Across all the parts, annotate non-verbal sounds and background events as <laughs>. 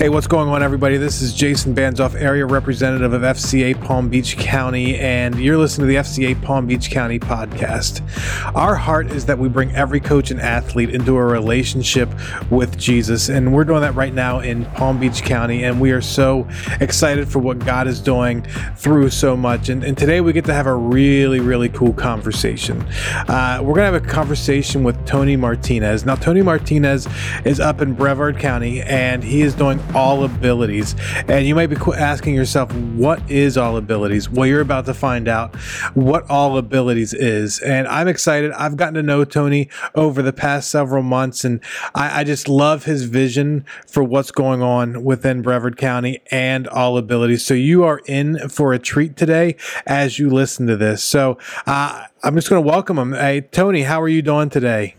Hey, what's going on, everybody? This is Jason Banzoff, area representative of FCA Palm Beach County, and you're listening to the FCA Palm Beach County podcast. Our heart is that we bring every coach and athlete into a relationship with Jesus, and we're doing that right now in Palm Beach County, and we are so excited for what God is doing through so much. And, and today we get to have a really, really cool conversation. Uh, we're going to have a conversation with Tony Martinez. Now, Tony Martinez is up in Brevard County, and he is doing all abilities. And you might be asking yourself, what is all abilities? Well, you're about to find out what all abilities is. And I'm excited. I've gotten to know Tony over the past several months, and I, I just love his vision for what's going on within Brevard County and all abilities. So you are in for a treat today as you listen to this. So uh, I'm just going to welcome him. Hey, Tony, how are you doing today?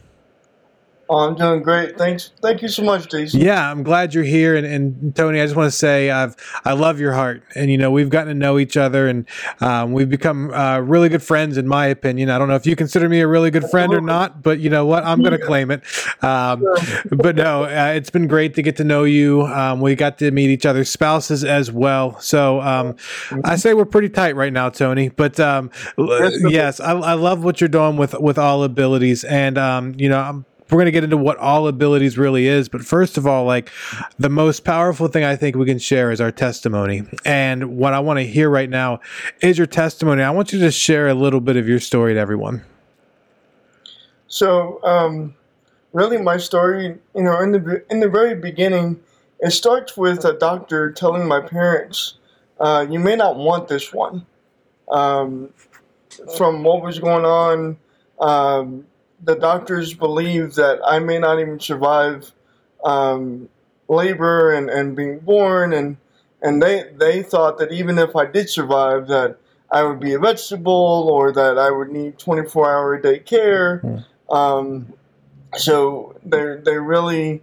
Oh, I'm doing great. Thanks. Thank you so much, Jason. Yeah, I'm glad you're here. And, and Tony, I just want to say I've I love your heart. And you know we've gotten to know each other, and um, we've become uh, really good friends, in my opinion. I don't know if you consider me a really good friend or not, but you know what, I'm going to claim it. Um, but no, uh, it's been great to get to know you. Um, we got to meet each other's spouses as well. So um, I say we're pretty tight right now, Tony. But um, yes, I, I, love what you're doing with with all abilities, and um, you know I'm we're going to get into what all abilities really is. But first of all, like the most powerful thing I think we can share is our testimony. And what I want to hear right now is your testimony. I want you to share a little bit of your story to everyone. So, um, really, my story, you know, in the in the very beginning, it starts with a doctor telling my parents, uh, "You may not want this one." Um, from what was going on, um, the doctors believe that I may not even survive um, labor and, and being born, and and they they thought that even if I did survive, that I would be a vegetable or that I would need 24 hour a day care. Hmm. Um, so they they really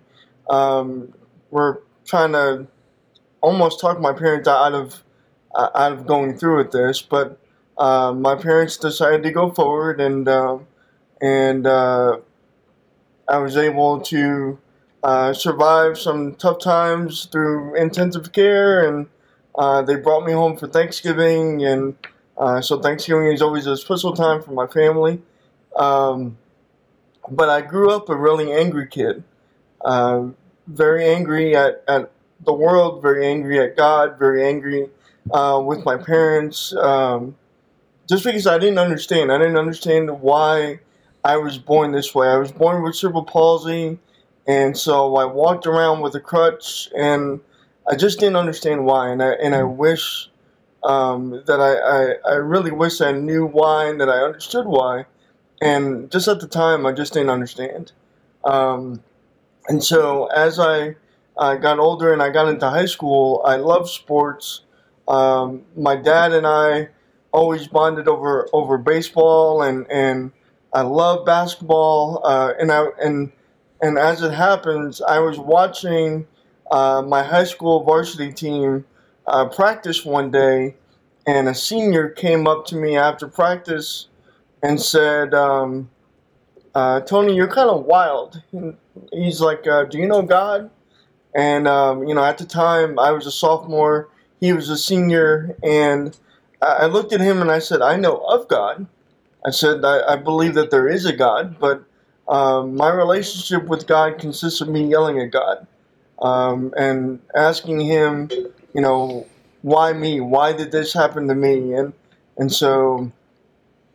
um, were trying to almost talk my parents out of out of going through with this, but uh, my parents decided to go forward and. Uh, and uh, I was able to uh, survive some tough times through intensive care, and uh, they brought me home for Thanksgiving, and uh, so Thanksgiving is always a special time for my family. Um, but I grew up a really angry kid, uh, very angry at, at the world, very angry at God, very angry uh, with my parents. Um, just because I didn't understand, I didn't understand why I was born this way. I was born with cerebral palsy, and so I walked around with a crutch, and I just didn't understand why. And I and I wish um, that I, I I really wish I knew why and that I understood why. And just at the time, I just didn't understand. Um, and so as I I got older and I got into high school, I loved sports. Um, my dad and I always bonded over over baseball and and I love basketball, uh, and I and and as it happens, I was watching uh, my high school varsity team uh, practice one day, and a senior came up to me after practice and said, um, uh, "Tony, you're kind of wild." he's like, uh, "Do you know God?" And um, you know, at the time, I was a sophomore. He was a senior, and I looked at him and I said, "I know of God." I said, I, I believe that there is a God, but um, my relationship with God consists of me yelling at God um, and asking Him, you know, why me? Why did this happen to me? And and so,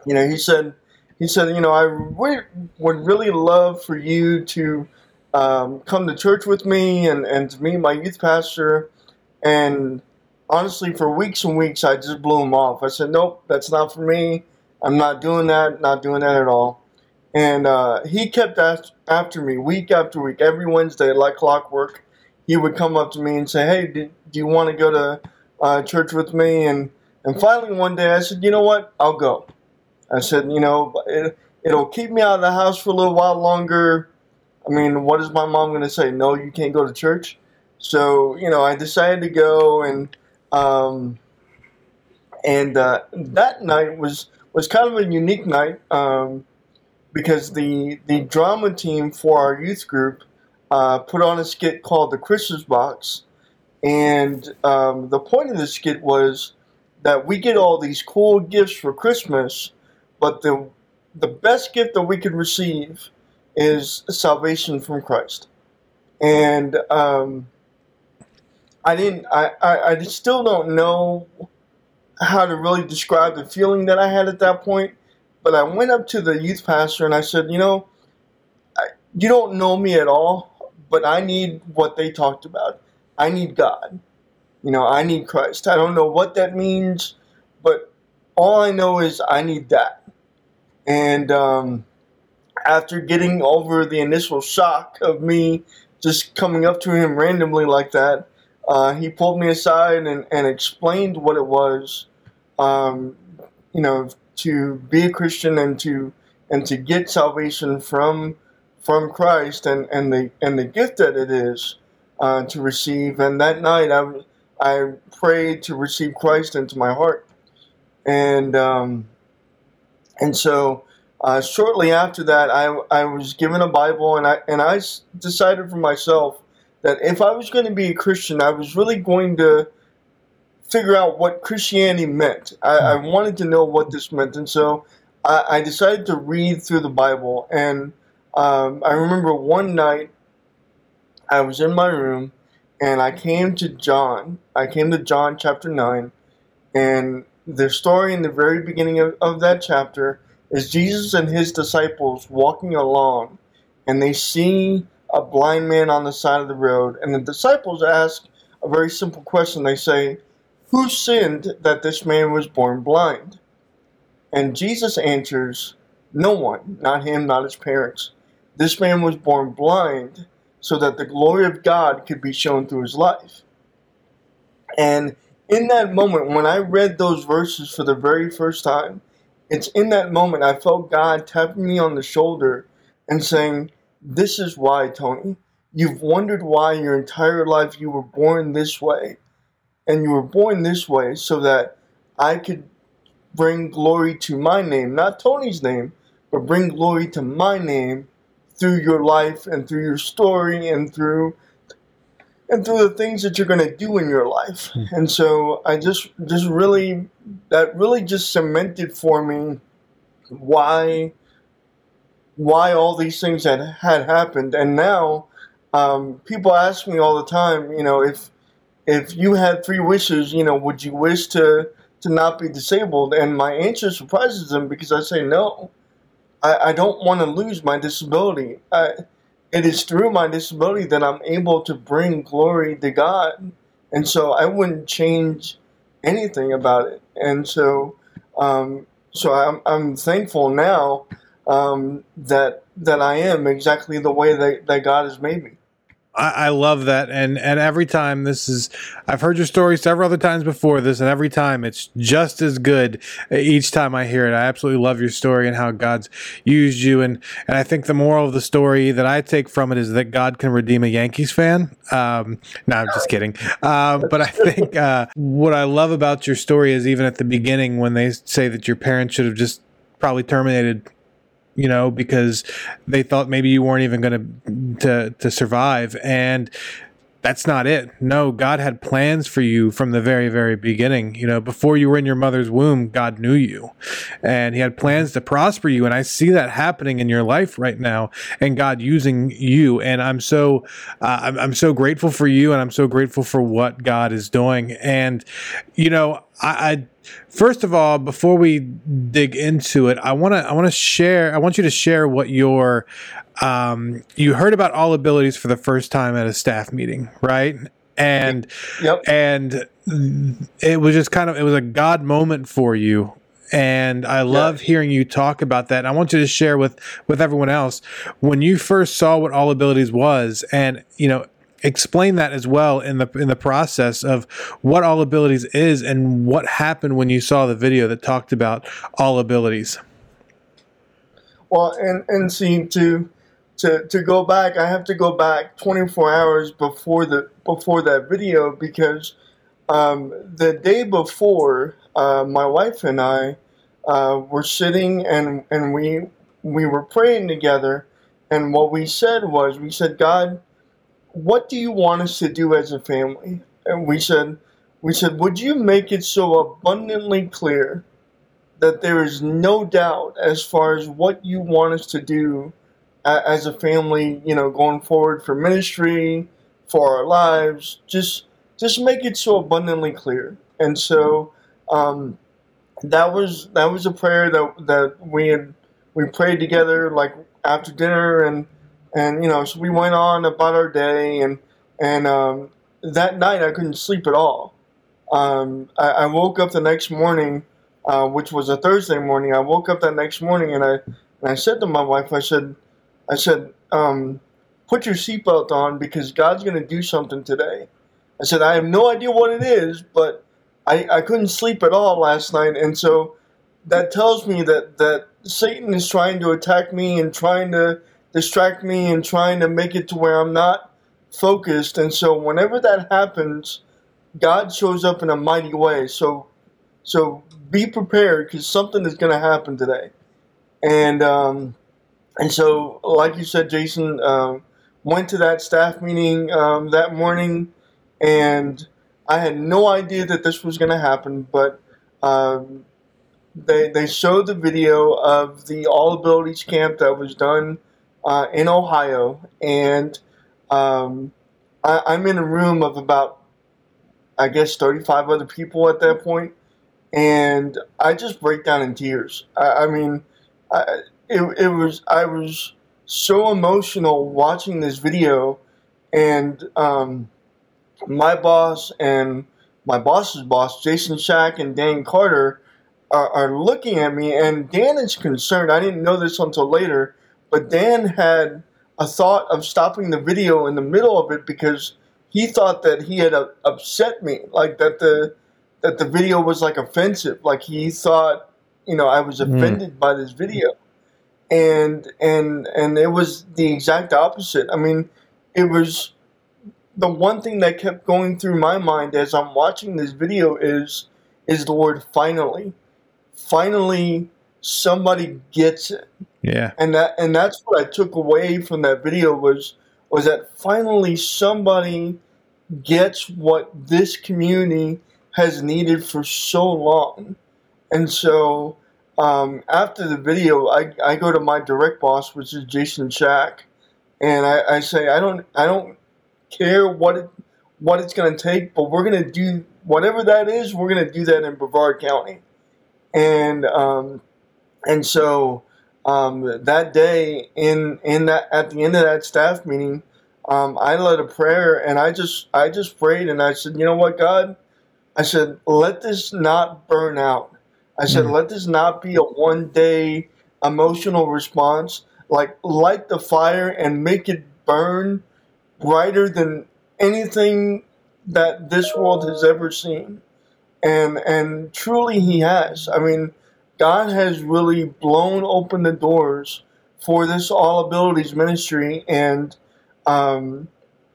you know, he said, he said, you know, I re- would really love for you to um, come to church with me and, and to meet my youth pastor. And honestly, for weeks and weeks, I just blew him off. I said, nope, that's not for me. I'm not doing that, not doing that at all. And uh, he kept after me week after week, every Wednesday, like clockwork. He would come up to me and say, "Hey, do, do you want to go to uh, church with me?" And and finally one day I said, "You know what? I'll go." I said, "You know, it, it'll keep me out of the house for a little while longer." I mean, what is my mom going to say? No, you can't go to church. So you know, I decided to go, and um, and uh, that night was was kind of a unique night um, because the the drama team for our youth group uh, put on a skit called the Christmas Box, And um, the point of the skit was that we get all these cool gifts for Christmas, but the the best gift that we can receive is salvation from Christ. And um, I didn't. I, I I still don't know how to really describe the feeling that I had at that point. But I went up to the youth pastor and I said, you know, I, you don't know me at all, but I need what they talked about. I need God. You know, I need Christ. I don't know what that means, but all I know is I need that. And um, after getting over the initial shock of me just coming up to him randomly like that, uh, he pulled me aside and, and explained what it was, um, you know, to be a Christian and to and to get salvation from from Christ and, and the and the gift that it is uh, to receive. And that night, I I prayed to receive Christ into my heart, and um, and so uh, shortly after that, I I was given a Bible, and I and I decided for myself that if I was going to be a Christian, I was really going to figure out what Christianity meant. I, I hmm. wanted to know what this meant, and so I, I decided to read through the Bible. And um, I remember one night I was in my room, and I came to John. I came to John chapter nine, and the story in the very beginning of, of that chapter is Jesus and his disciples walking along, and they see a blind man on the side of the road, and the disciples ask a very simple question. They say, Who sinned that this man was born blind? And Jesus answers, No one, not him, not his parents. This man was born blind so that the glory of God could be shown through his life. And in that moment, when I read those verses for the very first time, it's in that moment I felt God tapping me on the shoulder and saying, this is why, Tony. You've wondered why your entire life you were born this way. And you were born this way so that I could bring glory to my name, not Tony's name, but bring glory to my name through your life and through your story and through and through the things that you're going to do in your life. Hmm. And so I just just really that really just cemented for me why why all these things had had happened. And now um, people ask me all the time, you know, if if you had three wishes, you know, would you wish to to not be disabled? And my answer surprises them because I say no. I, I don't want to lose my disability. I, it is through my disability that I'm able to bring glory to God. And so I wouldn't change anything about it. And so, um, so I'm, I'm thankful now um, that that I am exactly the way that, that God has made me. I, I, love that, and and every time this is, I've heard your story several other times before this, and every time it's just as good each time I hear it. I absolutely love your story and how God's used you, and and I think the moral of the story that I take from it is that God can redeem a Yankees fan. Um, no, I'm just kidding. Um, but I think uh, what I love about your story is even at the beginning when they say that your parents should have just probably terminated you know, because they thought maybe you weren't even going to to survive and that's not it. No, God had plans for you from the very, very beginning. You know, before you were in your mother's womb, God knew you and He had plans to prosper you. And I see that happening in your life right now and God using you. And I'm so, uh, I'm, I'm so grateful for you and I'm so grateful for what God is doing. And, you know, I, I first of all, before we dig into it, I want to I want to share. I want you to share what your um, you heard about all abilities for the first time at a staff meeting, right? And yep. and it was just kind of it was a God moment for you and I love yeah. hearing you talk about that. And I want you to share with with everyone else when you first saw what all abilities was, and you know explain that as well in the in the process of what all abilities is and what happened when you saw the video that talked about all abilities. Well, and and see to to to go back, I have to go back 24 hours before the before that video because um, the day before, uh, my wife and I uh, were sitting and and we we were praying together, and what we said was we said, God what do you want us to do as a family? and we said, we said, would you make it so abundantly clear that there is no doubt as far as what you want us to do as a family, you know, going forward for ministry, for our lives, just just make it so abundantly clear. And so um, that was that was a prayer that that we had we prayed together like after dinner and and you know so we went on about our day and and um, that night I couldn't sleep at all. Um, I, I, woke up the next morning, uh, which was a Thursday morning. I woke up that next morning and I and I said to my wife, I said, I said, um, put your seatbelt on because God's going to do something today. I said, I have no idea what it is, but I, I couldn't sleep at all last night. And so that tells me that, that Satan is trying to attack me and trying to distract me and trying to make it to where I'm not focused. And so whenever that happens, God shows up in a mighty way. So, so be prepared because something is going to happen today. And, um, and so, like you said, Jason, um, went to that staff meeting um, that morning, and I had no idea that this was going to happen. But um, they they showed the video of the All Abilities camp that was done uh, in Ohio, and um, I, I'm in a room of about, I guess, 35 other people at that point, and I just break down in tears. I, I mean, I, it, it was I was so emotional watching this video, and um, my boss and my boss's boss, Jason Shack and Dan Carter, are, are looking at me, and Dan is concerned. I didn't know this until later, but Dan had a thought of stopping the video in the middle of it because he thought that he had uh, upset me, like that the that the video was like offensive, like he thought, you know, I was hmm. offended mm. by this video and and and it was the exact opposite. I mean, it was the one thing that kept going through my mind as I'm watching this video is is the word finally. Finally somebody gets it. Yeah. And that and that's what I took away from that video was was that finally somebody gets what this community has needed for so long. And so um, after the video, I, I go to my direct boss, which is Jason Shack, and I, I say I don't I don't care what it, what it's going to take, but we're going to do whatever that is. We're going to do that in Brevard County, and um, and so um, that day in in that at the end of that staff meeting, um, I led a prayer and I just I just prayed and I said, you know what, God, I said, let this not burn out. I said, mm. let this not be a one day emotional response. Like, light the fire and make it burn brighter than anything that this world has ever seen. And, and truly, He has. I mean, God has really blown open the doors for this All Abilities ministry, and um,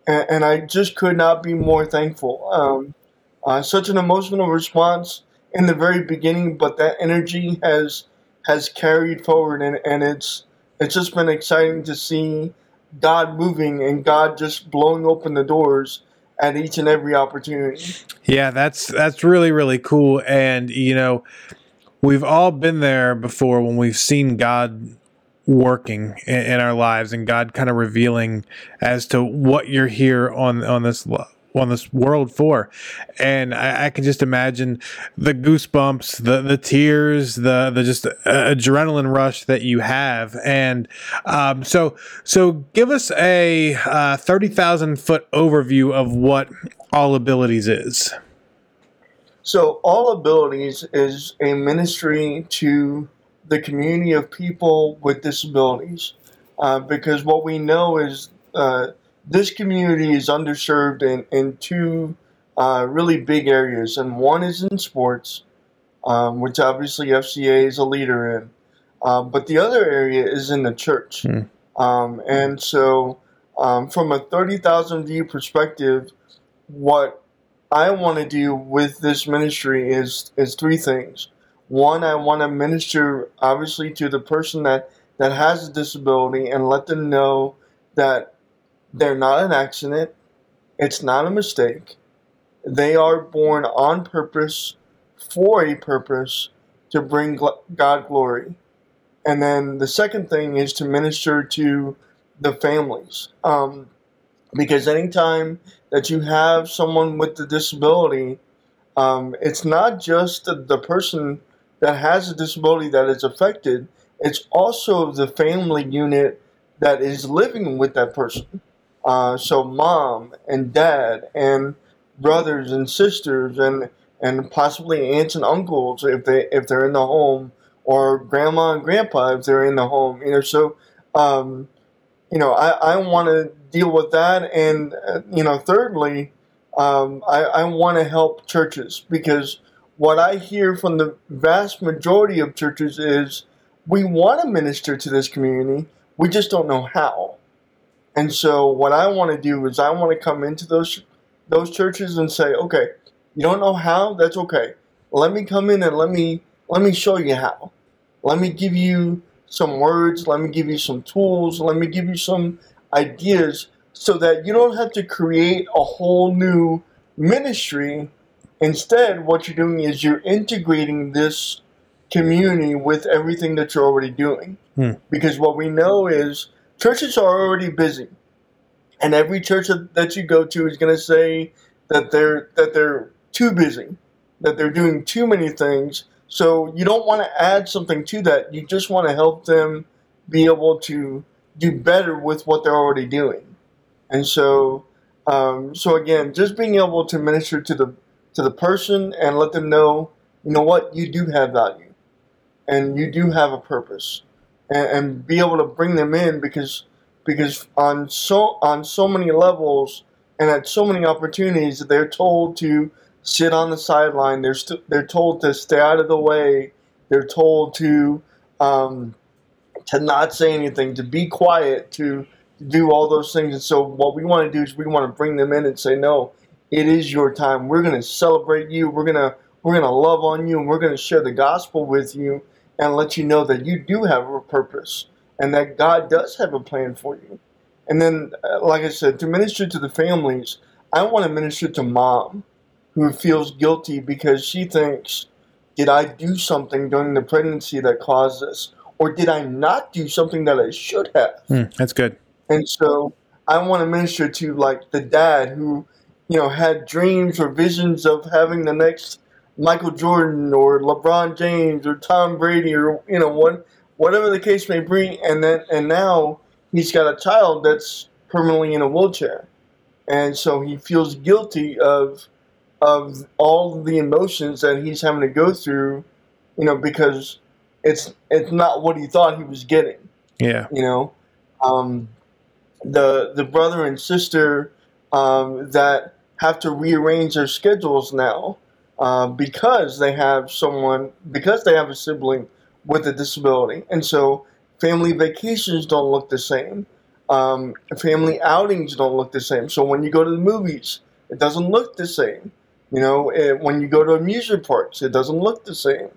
and, and, I just could not be more thankful. Um, uh, such an emotional response in the very beginning, but that energy has has carried forward, and, and it's it's just been exciting to see God moving and God just blowing open the doors at each and every opportunity. Yeah, that's that's really really cool, and you know, we've all been there before when we've seen God working in, in our lives and God kind of revealing as to what you're here on on this on this world for. And I, I, can just imagine the goosebumps, the the tears, the the just adrenaline rush that you have. And um, so so give us a uh, thirty thousand foot overview of what All Abilities is. So All Abilities is a ministry to the community of people with disabilities. Uh, because what we know is uh, this community is underserved in, in two uh, really big areas, and one is in sports, um, which obviously FCA is a leader in, uh, but the other area is in the church. Mm. Um, and so, um, from a 30,000 view perspective, what I want to do with this ministry is, is three things. One, I want to minister obviously to the person that, that has a disability and let them know that they're not an accident. It's not a mistake. they are born on purpose for a purpose to bring God glory. And then the second thing is to minister to the families. Um, because anytime that you have someone with a disability, um, it's not just the, the person that has a disability that is affected, it's also the family unit that is living with that person. Uh, so mom and dad and brothers and sisters and and possibly aunts and uncles if they if they're in the home or grandma and grandpa if they're in the home you know so um, you know I, I want to deal with that and uh, you know thirdly um, I, I want to help churches because what I hear from the vast majority of churches is we want to minister to this community we just don't know how and so what I want to do is I want to come into those those churches and say okay you don't know how? That's okay. Let me come in and let me let me show you how. Let me give you some words, let me give you some tools, let me give you some ideas so that you don't have to create a whole new ministry. Instead, what you're doing is you're integrating this community with everything that you're already doing. Hmm. Because what we know is churches are already busy. And every church that you go to is going to say that they're that they're too busy, that they're doing too many things. So you don't want to add something to that. You just want to help them be able to do better with what they're already doing. And so, um, so again, just being able to minister to the to the person and let them know, you know what, you do have value, and you do have a purpose, and, and be able to bring them in because because on so on so many levels and at so many opportunities, they're told to sit on the sideline. They're st- they're told to stay out of the way. They're told to um, to not say anything, to be quiet, to, to do all those things. And so, what we want to do is we want to bring them in and say, "No, it is your time. We're going to celebrate you. We're gonna we're gonna love on you, and we're going to share the gospel with you, and let you know that you do have a purpose, and that God does have a plan for you." And then, uh, like I said, to minister to the families, I want to minister to mom who feels guilty because she thinks, did I do something during the pregnancy that caused this? Or did I not do something that I should have? Mm, that's good. And so I want to minister to like the dad who, you know, had dreams or visions of having the next Michael Jordan or LeBron James or Tom Brady or you know what whatever the case may be, and then and now he's got a child that's permanently in a wheelchair, and so he feels guilty of of all the emotions that he's having to go through, you know, because it's it's not what he thought he was getting. Yeah. You know, um, the the brother and sister um, that have to rearrange their schedules now uh, because they have someone because they have a sibling with a disability, and so family vacations don't look the same. Um, family outings don't look the same. So when you go to the movies, it doesn't look the same. You know, it, when you go to amusement parks, it doesn't look the same.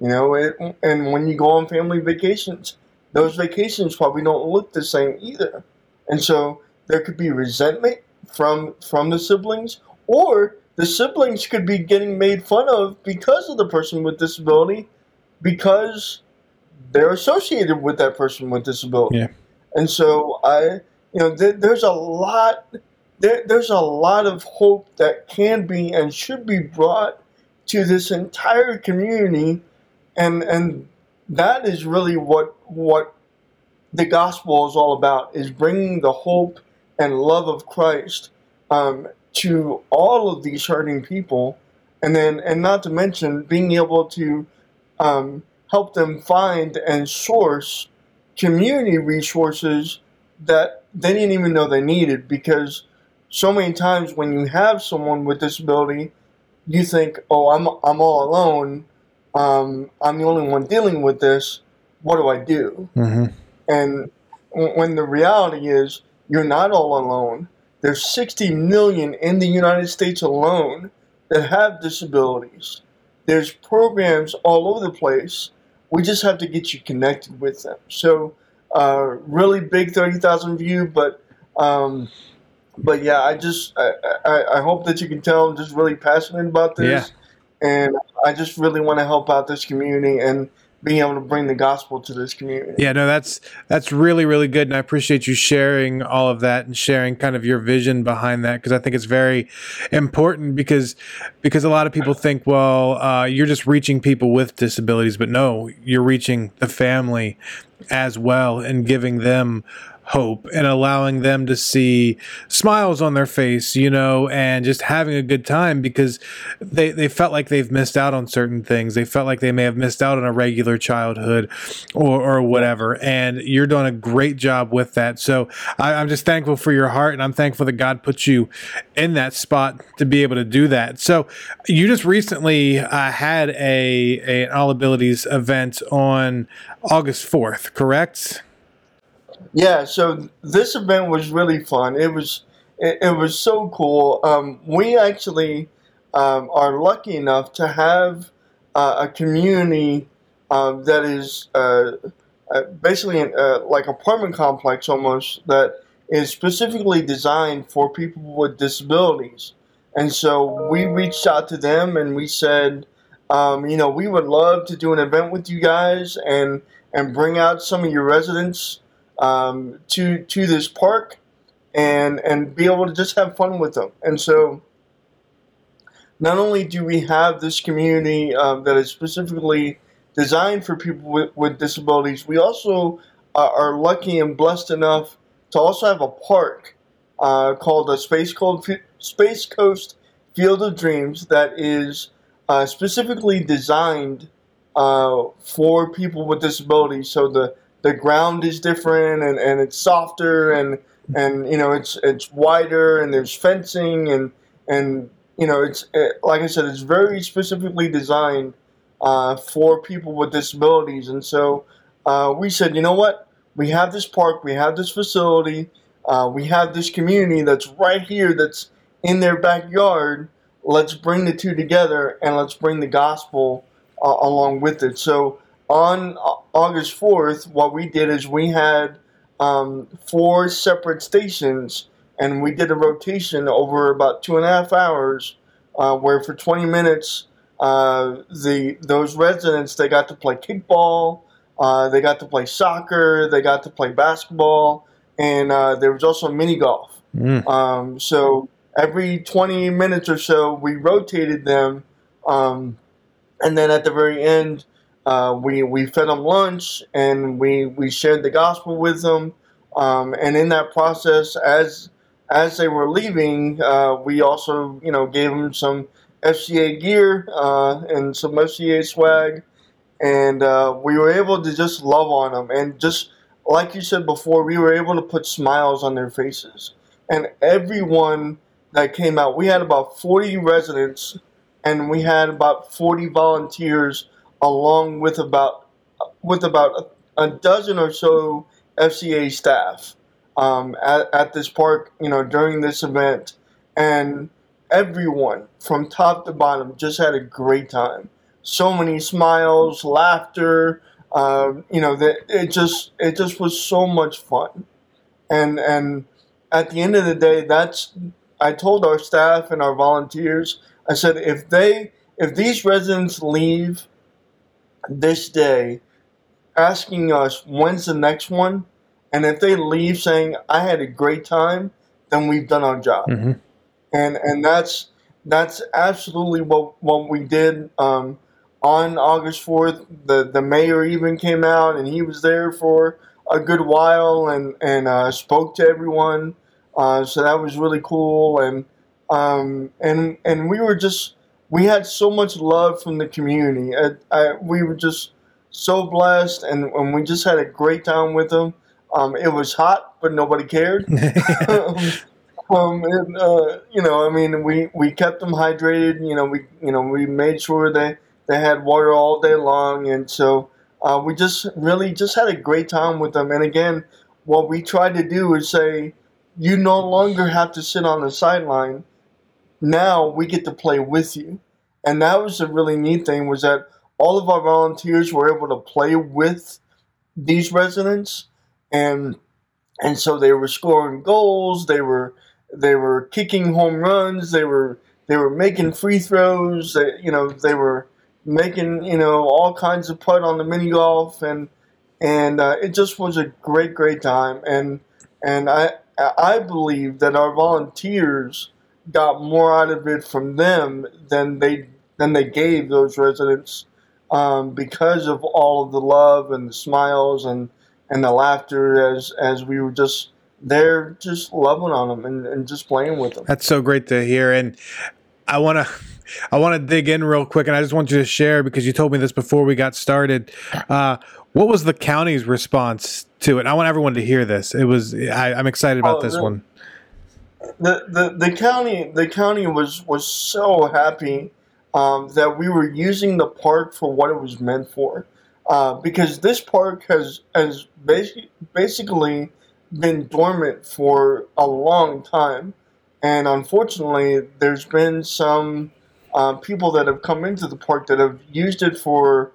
You know, it, and when you go on family vacations, those vacations probably don't look the same either. And so there could be resentment from from the siblings, or the siblings could be getting made fun of because of the person with disability, because they're associated with that person with disability. Yeah. And so I, you know, th- there's a lot there, there's a lot of hope that can be and should be brought to this entire community, and and that is really what what the gospel is all about: is bringing the hope and love of Christ um, to all of these hurting people, and then and not to mention being able to um, help them find and source community resources that they didn't even know they needed because so many times when you have someone with disability, you think, "Oh, I'm I'm all alone. Um, I'm the only one dealing with this. What do I do?" Mm-hmm. And when the reality is, you're not all alone. There's 60 million in the United States alone that have disabilities. There's programs all over the place. We just have to get you connected with them. So, uh, really big 30,000 view, but um, but yeah, I just I, I, I hope that you can tell I'm just really passionate about this, yeah. and I just really want to help out this community and being able to bring the gospel to this community. Yeah, no, that's that's really really good, and I appreciate you sharing all of that and sharing kind of your vision behind that because I think it's very important because because a lot of people think, well, uh, you're just reaching people with disabilities, but no, you're reaching the family as well and giving them hope and allowing them to see smiles on their face, you know, and just having a good time because they, they felt like they've missed out on certain things. They felt like they may have missed out on a regular childhood or, or whatever. And you're doing a great job with that. So I, I'm just thankful for your heart and I'm thankful that God put you in that spot to be able to do that. So you just recently uh, had a, a an All Abilities event on August 4th, correct? Yeah, so this event was really fun. It was it, it was so cool. Um, we actually um, are lucky enough to have uh, a community um, that is uh, uh, basically an, uh, like apartment complex almost that is specifically designed for people with disabilities. And so we reached out to them and we said, um, you know, we would love to do an event with you guys and and bring out some of your residents um, to to this park and and be able to just have fun with them. And so, not only do we have this community um, that is specifically designed for people with, with disabilities, we also uh, are lucky and blessed enough to also have a park uh, called the Space Coast, Space Coast Field of Dreams that is uh, specifically designed uh, for people with disabilities. So the the ground is different and, and it's softer and and you know it's it's wider and there's fencing and and you know it's it, like I said it's very specifically designed uh, for people with disabilities. And so uh, we said you know what? We have this park we have this facility uh, we have this community that's right here that's in their backyard. Let's bring the two together and let's bring the gospel uh, along with it. So on August 4th, what we did is we had um, four separate stations and we did a rotation over about two and a half hours uh, where for 20 minutes uh, the those residents they got to play kickball uh, they got to play soccer they got to play basketball and uh, there was also mini golf mm. um, so every 20 minutes or so we rotated them um, and then at the very end uh, we we fed them lunch and we we shared the gospel with them. Um, and in that process, as as they were leaving, uh, we also you know gave them some FCA gear uh, and some FCA swag, and uh, we were able to just love on them and just like you said before, we were able to put smiles on their faces. And everyone that came out, we had about 40 residents and we had about 40 volunteers along with about with about a, dozen or so FCA staff um, at, at this park, you know, during this event, and everyone from top to bottom just had a great time. So many smiles, laughter. Uh, you know, that it just it just was so much fun, and and at the end of the day, that's I told our staff and our volunteers. I said if they if these residents leave this day asking us when's the next one, and if they leave saying I had a great time, then we've done our job, mm-hmm. and and that's that's absolutely what what we did. Um, on August fourth, the the mayor even came out and he was there for a good while and and uh, spoke to everyone. Uh, so that was really cool and um, and and we were just we had so much love from the community. I, I, we were just so blessed, and, and we just had a great time with them. Um, it was hot, but nobody cared. <laughs> <laughs> um, and, uh, you know, I mean, we, we kept them hydrated. You know, we you know we made sure they they had water all day long, and so uh, we just really just had a great time with them. And again, what we tried to do is say, you no longer have to sit on the sideline now we get to play with you. And that was a really neat thing was that all of our volunteers were able to play with these residents and and so they were scoring goals, they were they were kicking home runs. They were they were making free throws. They, you know, they were making you know all kinds of putt on the mini golf, and and uh, it just was a great great time. And and I I believe that our volunteers got more out of it from them than they than they gave those residents um, because of all of the love and the smiles and and the laughter as as we were just there just loving on them and, and just playing with them. That's so great to hear. And I want to. I want to dig in real quick, and I just want you to share because you told me this before we got started. Uh, what was the county's response to it? I want everyone to hear this. It was. I, am excited about oh, this one. The, the the county the county was was so happy um, that we were using the park for what it was meant for, uh, because this park has has basi- basically been dormant for a long time, and unfortunately, there's been some uh, people that have come into the park that have used it for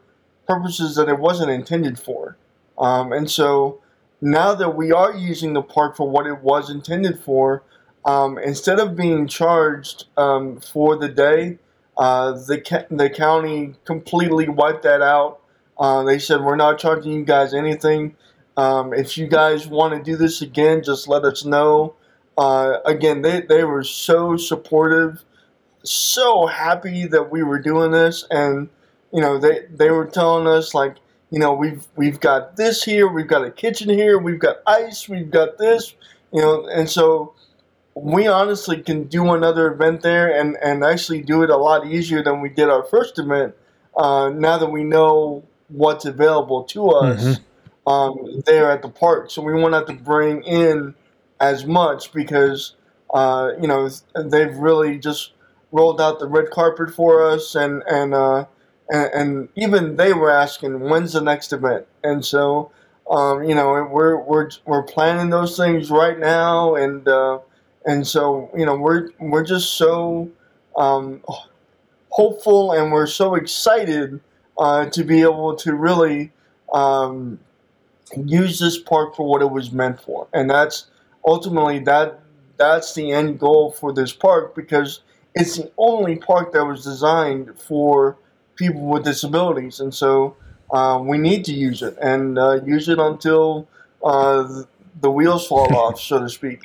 purposes that it wasn't intended for, um, and so now that we are using the park for what it was intended for, um, instead of being charged um, for the day, uh, the the county completely wiped that out. Uh, they said we're not charging you guys anything. Um, if you guys want to do this again, just let us know. Uh, again, they, they were so supportive, so happy that we were doing this, and you know they they were telling us like you know we've we've got this here, we've got a kitchen here, we've got ice, we've got this, you know, and so we honestly can do another event there and, and actually do it a lot easier than we did our first event uh, now that we know what's available to us mm-hmm. um, there at the park. So we won't have to bring in as much because, uh, you know, they've really just rolled out the red carpet for us and, and, uh, and, and, even they were asking, when's the next event? And so, um, you know, we're, we're, we're planning those things right now and, uh, and so you know we're we're just so um, hopeful and we're so excited uh, to be able to really um, use this park for what it was meant for, and that's ultimately that that's the end goal for this park because it's the only park that was designed for people with disabilities, and so uh, we need to use it and uh, use it until uh, the wheels fall off, so to speak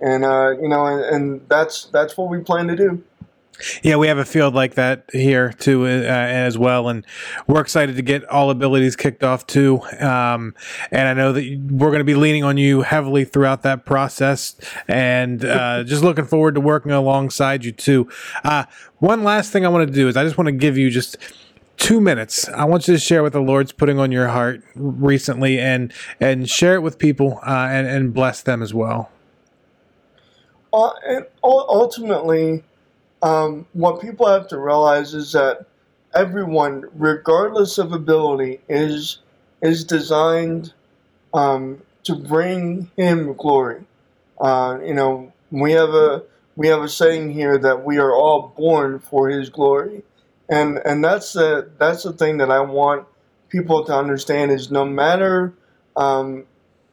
and uh, you know, and, and, that's that's what we plan to do. Yeah, we have a field like that here too, uh, as well, and we're excited to get all abilities kicked off too. Um, and I know that we're going to be leaning on you heavily throughout that process, and uh, just looking forward to working alongside you too. Uh, one last thing I want to do is I just want to give you just two minutes. I want you to share what the Lord's putting on your heart recently, and and share it with people, uh, and and bless them as well uh, and ultimately, um, what people have to realize is that everyone, regardless of ability, is is designed um, to bring Him glory. Uh, you know, we have a we have a saying here that we are all born for His glory, and and that's the that's the thing that I want people to understand is no matter um,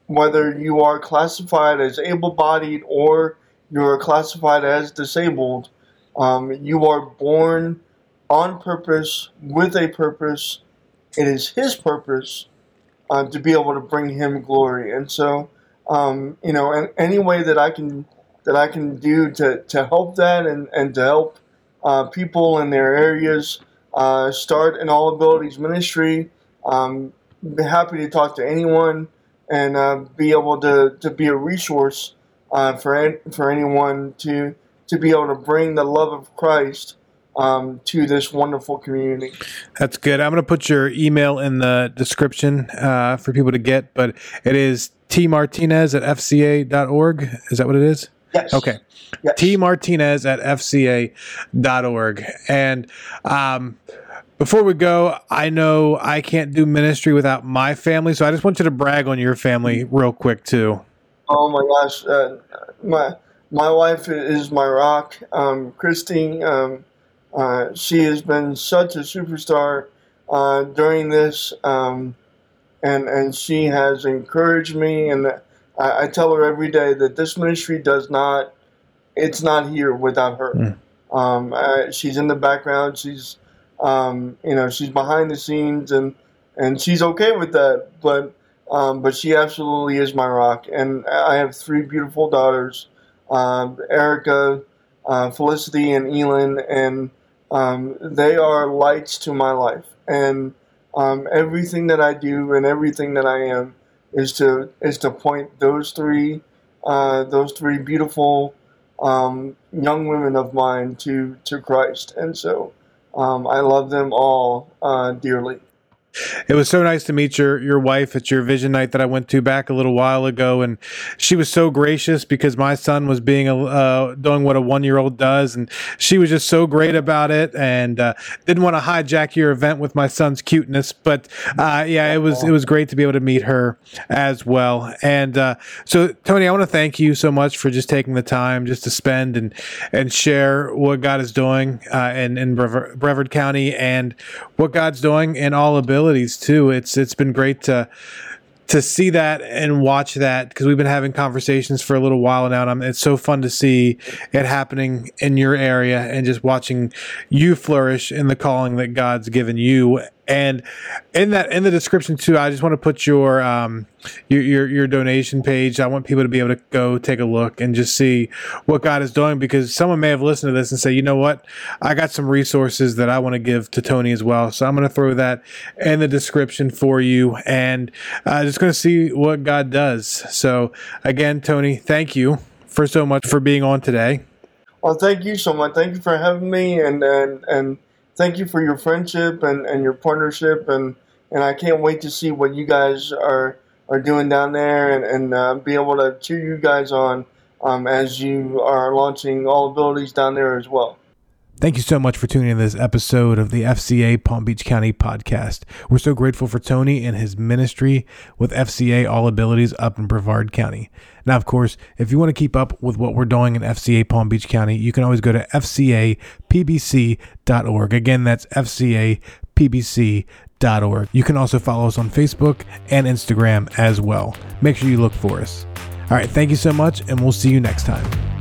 whether you are classified as able-bodied or you are classified as disabled. Um, you are born on purpose, with a purpose. It is His purpose uh, to be able to bring Him glory. And so, um, you know, and any way that I can that I can do to, to help that and, and to help uh, people in their areas uh, start an All Abilities ministry. Um, be happy to talk to anyone and uh, be able to, to be a resource uh, for for anyone to to be able to bring the love of Christ um, to this wonderful community. That's good. I'm going to put your email in the description uh, for people to get, but it is T Martinez at fca.org. Is that what it is? Yes. Okay. Yes. T Martinez at fca.org. And um, before we go, I know I can't do ministry without my family, so I just want you to brag on your family real quick, too. Oh my gosh, uh, my my wife is my rock, um, Christine. Um, uh, she has been such a superstar uh, during this, um, and and she has encouraged me. And I, I, tell her every day that this ministry does not it's not here without her. Mm. Um, uh, she's in the background. She's um, you know she's behind the scenes and and she's okay with that. But um, but she absolutely is my rock. And I have three beautiful daughters, um, Erica, uh, Felicity, and Elin, and um, they are lights to my life. And um, everything that I do and everything that I am is to is to point those three uh, those three beautiful um, young women of mine to to Christ, and so um, I love them all uh, dearly. It was so nice to meet your your wife at your vision night that I went to back a little while ago, and she was so gracious because my son was being a uh, doing what a one year old does, and she was just so great about it, and uh, didn't want to hijack your event with my son's cuteness, but uh, yeah, it was it was great to be able to meet her as well. And uh, so, Tony, I want to thank you so much for just taking the time just to spend and and share what God is doing uh, in in Brevard County and what God's doing in all ability too. It's it's been great to to see that and watch that because we've been having conversations for a little while now, and I'm, it's so fun to see it happening in your area and just watching you flourish in the calling that God's given you and in that in the description too, I just want to put your um your, your your donation page. I want people to be able to go take a look and just see what God is doing because someone may have listened to this and say, you know what, I got some resources that I want to give to Tony as well. So I'm going to throw that in the description for you, and uh, just going to see what God does. So again, Tony, thank you for so much for being on today. Well, thank you so much. Thank you for having me, and and and thank you for your friendship and, and your partnership and, and I can't wait to see what you guys are are doing down there and, and uh, be able to cheer you guys on um, as you are launching all abilities down there as well. Thank you so much for tuning in to this episode of the FCA Palm Beach County podcast. We're so grateful for Tony and his ministry with FCA All Abilities up in Brevard County. Now, of course, if you want to keep up with what we're doing in FCA Palm Beach County, you can always go to fcapbc.org. Again, that's fcapbc.org. You can also follow us on Facebook and Instagram as well. Make sure you look for us. All right, thank you so much, and we'll see you next time.